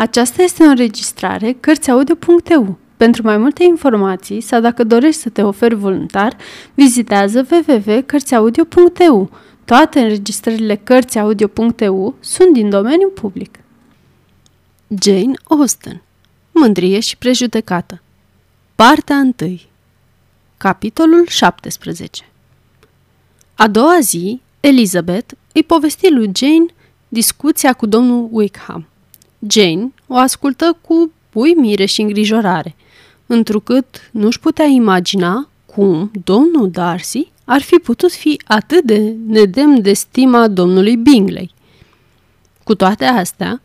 Aceasta este o înregistrare Cărțiaudio.eu. Pentru mai multe informații sau dacă dorești să te oferi voluntar, vizitează www.cărțiaudio.eu. Toate înregistrările Cărțiaudio.eu sunt din domeniu public. Jane Austen Mândrie și prejudecată Partea 1 Capitolul 17 A doua zi, Elizabeth îi povesti lui Jane discuția cu domnul Wickham. Jane o ascultă cu uimire și îngrijorare, întrucât nu-și putea imagina cum domnul Darcy ar fi putut fi atât de nedemn de stima domnului Bingley. Cu toate astea,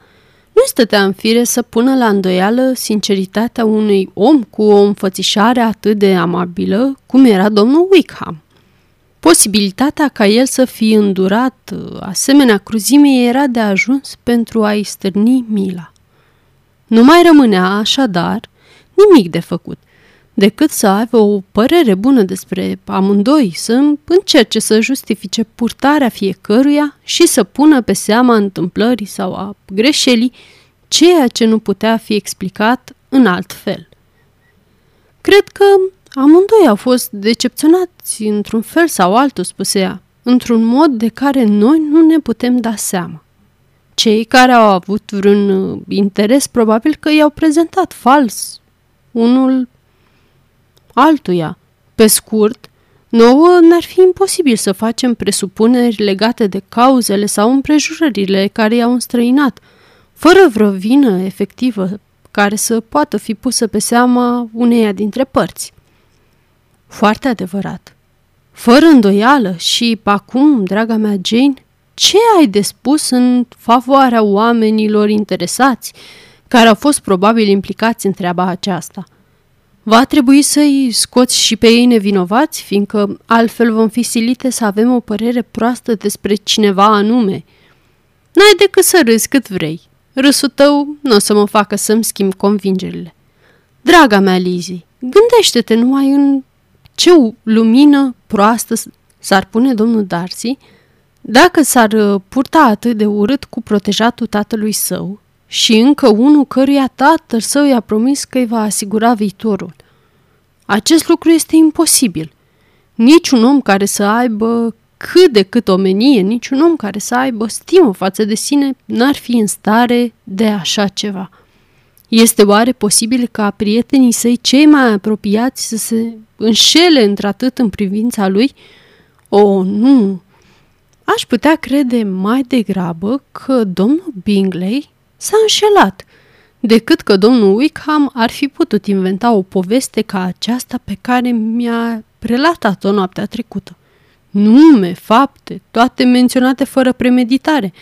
nu stătea în fire să pună la îndoială sinceritatea unui om cu o înfățișare atât de amabilă cum era domnul Wickham. Posibilitatea ca el să fie îndurat asemenea cruzimei era de ajuns pentru a-i stârni mila. Nu mai rămânea așadar nimic de făcut, decât să aibă o părere bună despre amândoi, să încerce să justifice purtarea fiecăruia și să pună pe seama întâmplării sau a greșelii ceea ce nu putea fi explicat în alt fel. Cred că Amândoi au fost decepționați într-un fel sau altul, spuse ea, într-un mod de care noi nu ne putem da seama. Cei care au avut vreun uh, interes probabil că i-au prezentat fals unul altuia. Pe scurt, nouă n-ar fi imposibil să facem presupuneri legate de cauzele sau împrejurările care i-au înstrăinat, fără vreo vină efectivă care să poată fi pusă pe seama uneia dintre părți. Foarte adevărat. Fără îndoială și acum, draga mea Jane, ce ai de spus în favoarea oamenilor interesați care au fost probabil implicați în treaba aceasta? Va trebui să-i scoți și pe ei nevinovați, fiindcă altfel vom fi silite să avem o părere proastă despre cineva anume. N-ai decât să râzi cât vrei. Râsul tău nu o să mă facă să-mi schimb convingerile. Draga mea, Lizzie, gândește-te numai în ce lumină proastă s-ar pune domnul Darcy dacă s-ar uh, purta atât de urât cu protejatul tatălui său și încă unul căruia tatăl său i-a promis că îi va asigura viitorul. Acest lucru este imposibil. Niciun om care să aibă cât de cât omenie, niciun om care să aibă stimă față de sine n-ar fi în stare de așa ceva. Este oare posibil ca prietenii săi cei mai apropiați să se înșele într-atât în privința lui? O, nu! Aș putea crede mai degrabă că domnul Bingley s-a înșelat, decât că domnul Wickham ar fi putut inventa o poveste ca aceasta pe care mi-a relatat-o noaptea trecută. Nume, fapte, toate menționate fără premeditare.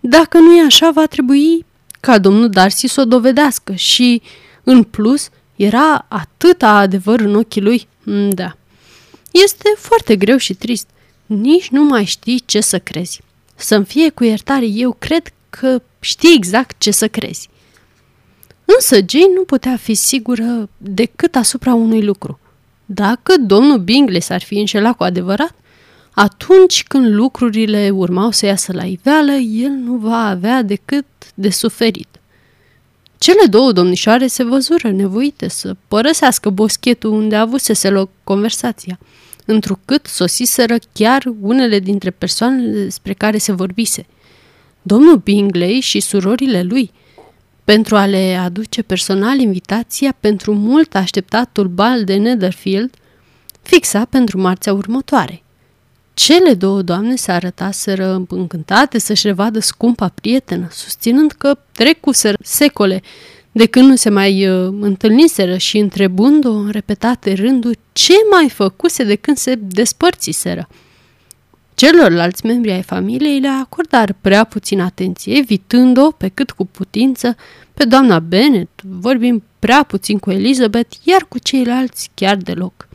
Dacă nu e așa, va trebui ca domnul Darcy să o dovedească și, în plus, era atâta adevăr în ochii lui. Mm, da. Este foarte greu și trist. Nici nu mai știi ce să crezi. Să-mi fie cu iertare, eu cred că știi exact ce să crezi. Însă Jane nu putea fi sigură decât asupra unui lucru. Dacă domnul Bingley s-ar fi înșelat cu adevărat, atunci când lucrurile urmau să iasă la iveală, el nu va avea decât de suferit. Cele două domnișoare se văzură nevoite să părăsească boschetul unde avusese loc conversația, întrucât sosiseră chiar unele dintre persoanele despre care se vorbise. Domnul Bingley și surorile lui, pentru a le aduce personal invitația pentru mult așteptatul bal de Netherfield, fixa pentru marțea următoare. Cele două doamne se arătaseră încântate să-și revadă scumpa prietenă, susținând că trecuseră secole de când nu se mai uh, întâlniseră și întrebând-o în repetate rânduri ce mai făcuse de când se despărțiseră. Celorlalți membri ai familiei le acordară prea puțin atenție, evitând-o pe cât cu putință pe doamna Bennet, vorbim prea puțin cu Elizabeth, iar cu ceilalți chiar deloc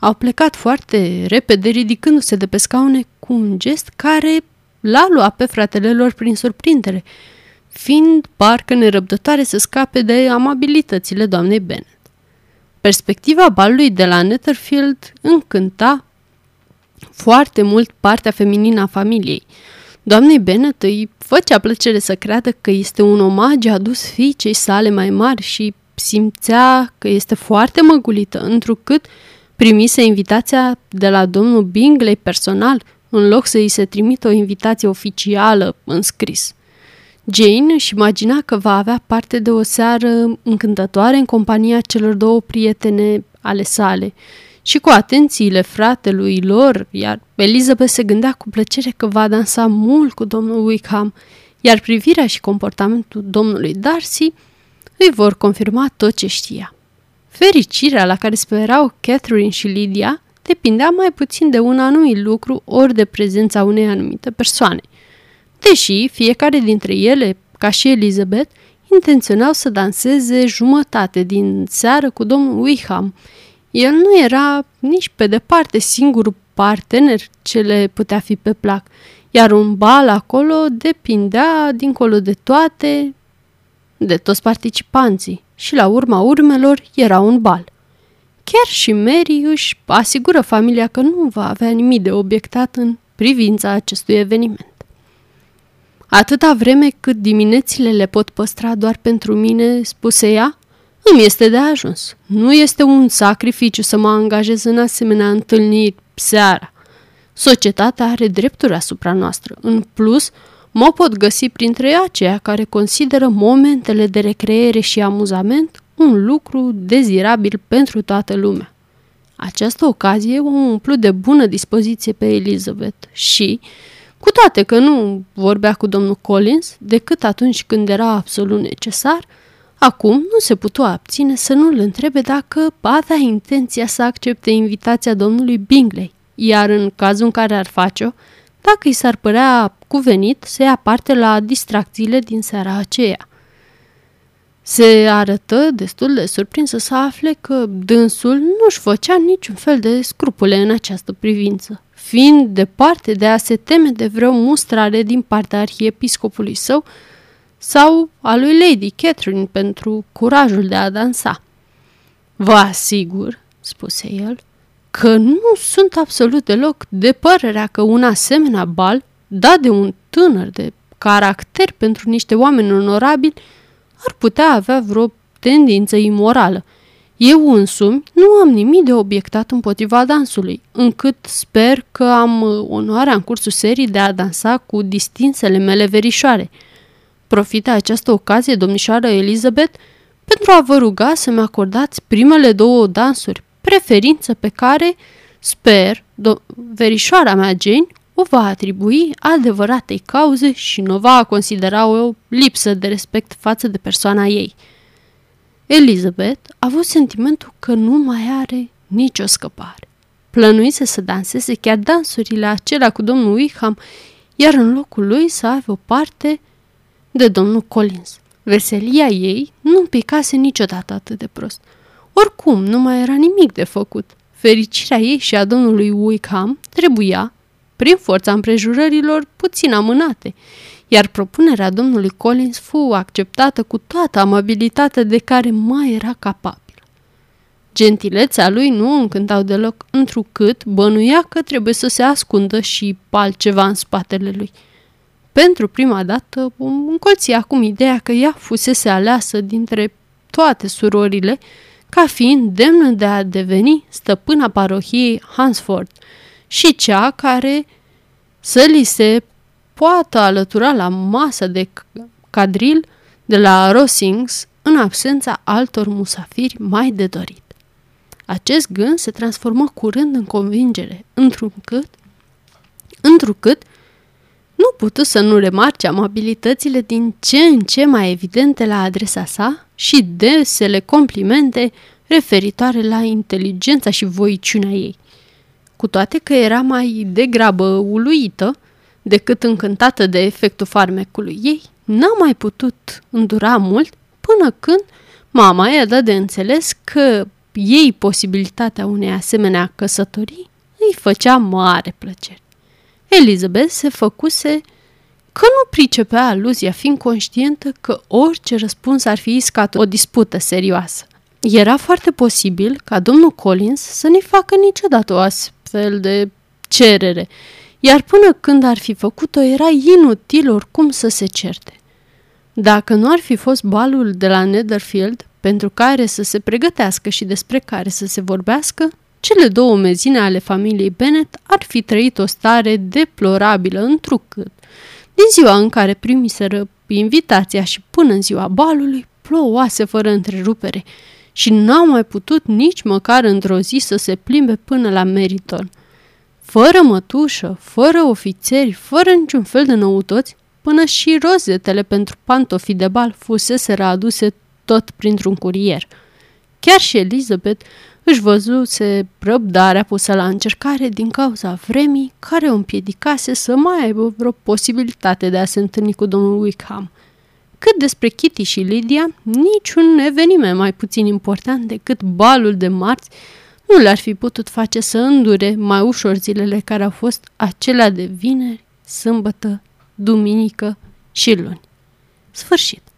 au plecat foarte repede, ridicându-se de pe scaune cu un gest care l-a luat pe fratele lor prin surprindere, fiind parcă nerăbdătoare să scape de amabilitățile doamnei Bennet. Perspectiva balului de la Netherfield încânta foarte mult partea feminină a familiei. Doamnei Bennet îi făcea plăcere să creadă că este un omagiu adus fiicei sale mai mari și simțea că este foarte măgulită, întrucât primise invitația de la domnul Bingley personal, în loc să îi se trimită o invitație oficială în scris. Jane își imagina că va avea parte de o seară încântătoare în compania celor două prietene ale sale și cu atențiile fratelui lor, iar Elizabeth se gândea cu plăcere că va dansa mult cu domnul Wickham, iar privirea și comportamentul domnului Darcy îi vor confirma tot ce știa. Fericirea la care sperau Catherine și Lydia depindea mai puțin de un anumit lucru ori de prezența unei anumite persoane. Deși fiecare dintre ele, ca și Elizabeth, intenționau să danseze jumătate din seară cu domnul Wickham, el nu era nici pe departe singurul partener ce le putea fi pe plac, iar un bal acolo depindea, dincolo de toate, de toți participanții și la urma urmelor era un bal. Chiar și Mary își asigură familia că nu va avea nimic de obiectat în privința acestui eveniment. Atâta vreme cât diminețile le pot păstra doar pentru mine, spuse ea, îmi este de ajuns. Nu este un sacrificiu să mă angajez în asemenea întâlniri seara. Societatea are drepturi asupra noastră. În plus, mă pot găsi printre aceia care consideră momentele de recreere și amuzament un lucru dezirabil pentru toată lumea. Această ocazie o umplu de bună dispoziție pe Elizabeth și, cu toate că nu vorbea cu domnul Collins decât atunci când era absolut necesar, acum nu se putea abține să nu-l întrebe dacă avea intenția să accepte invitația domnului Bingley, iar în cazul în care ar face-o, dacă i s-ar părea cuvenit să ia parte la distracțiile din seara aceea. Se arătă destul de surprinsă să afle că dânsul nu-și făcea niciun fel de scrupule în această privință, fiind departe de a se teme de vreo mustrare din partea arhiepiscopului său sau a lui Lady Catherine pentru curajul de a dansa. Vă asigur, spuse el, că nu sunt absolut deloc de părerea că un asemenea bal, dat de un tânăr de caracter pentru niște oameni onorabili, ar putea avea vreo tendință imorală. Eu însumi nu am nimic de obiectat împotriva dansului, încât sper că am onoarea în cursul serii de a dansa cu distinsele mele verișoare. Profită această ocazie, domnișoară Elizabeth, pentru a vă ruga să-mi acordați primele două dansuri, preferință pe care, sper, do- verișoara mea Jane o va atribui adevăratei cauze și nu va considera o lipsă de respect față de persoana ei. Elizabeth a avut sentimentul că nu mai are nicio scăpare. Plănuise să danseze chiar dansurile acelea cu domnul Wickham, iar în locul lui să aibă o parte de domnul Collins. Veselia ei nu picase niciodată atât de prost. Oricum, nu mai era nimic de făcut. Fericirea ei și a domnului Wickham trebuia, prin forța împrejurărilor puțin amânate, iar propunerea domnului Collins fu acceptată cu toată amabilitatea de care mai era capabil. Gentilețea lui nu încântau deloc, întrucât bănuia că trebuie să se ascundă și altceva în spatele lui. Pentru prima dată încolți acum ideea că ea fusese aleasă dintre toate surorile ca fiind demnă de a deveni stăpâna parohiei Hansford și cea care să li se poată alătura la masă de cadril de la Rosings în absența altor musafiri mai de dorit. Acest gând se transformă curând în convingere, întrucât, întrucât nu putu să nu remarce amabilitățile din ce în ce mai evidente la adresa sa și desele complimente referitoare la inteligența și voiciunea ei. Cu toate că era mai degrabă uluită decât încântată de efectul farmecului ei, n-a mai putut îndura mult până când mama i-a dat de înțeles că ei posibilitatea unei asemenea căsătorii îi făcea mare plăcere. Elizabeth se făcuse că nu pricepea aluzia, fiind conștientă că orice răspuns ar fi iscat o dispută serioasă. Era foarte posibil ca domnul Collins să nu facă niciodată o astfel de cerere, iar până când ar fi făcut-o era inutil oricum să se certe. Dacă nu ar fi fost balul de la Netherfield, pentru care să se pregătească și despre care să se vorbească, cele două mezine ale familiei Bennet ar fi trăit o stare deplorabilă întrucât, din ziua în care primiseră invitația și până în ziua balului, plouase fără întrerupere și n-au mai putut nici măcar într-o zi să se plimbe până la Meriton. Fără mătușă, fără ofițeri, fără niciun fel de noutăți, până și rozetele pentru pantofii de bal fusese aduse tot printr-un curier. Chiar și Elizabeth își văzuse răbdarea pusă la încercare din cauza vremii care o împiedicase să mai aibă vreo posibilitate de a se întâlni cu domnul Wickham. Cât despre Kitty și Lydia, niciun eveniment mai puțin important decât balul de marți nu le-ar fi putut face să îndure mai ușor zilele care au fost acelea de vineri, sâmbătă, duminică și luni. Sfârșit.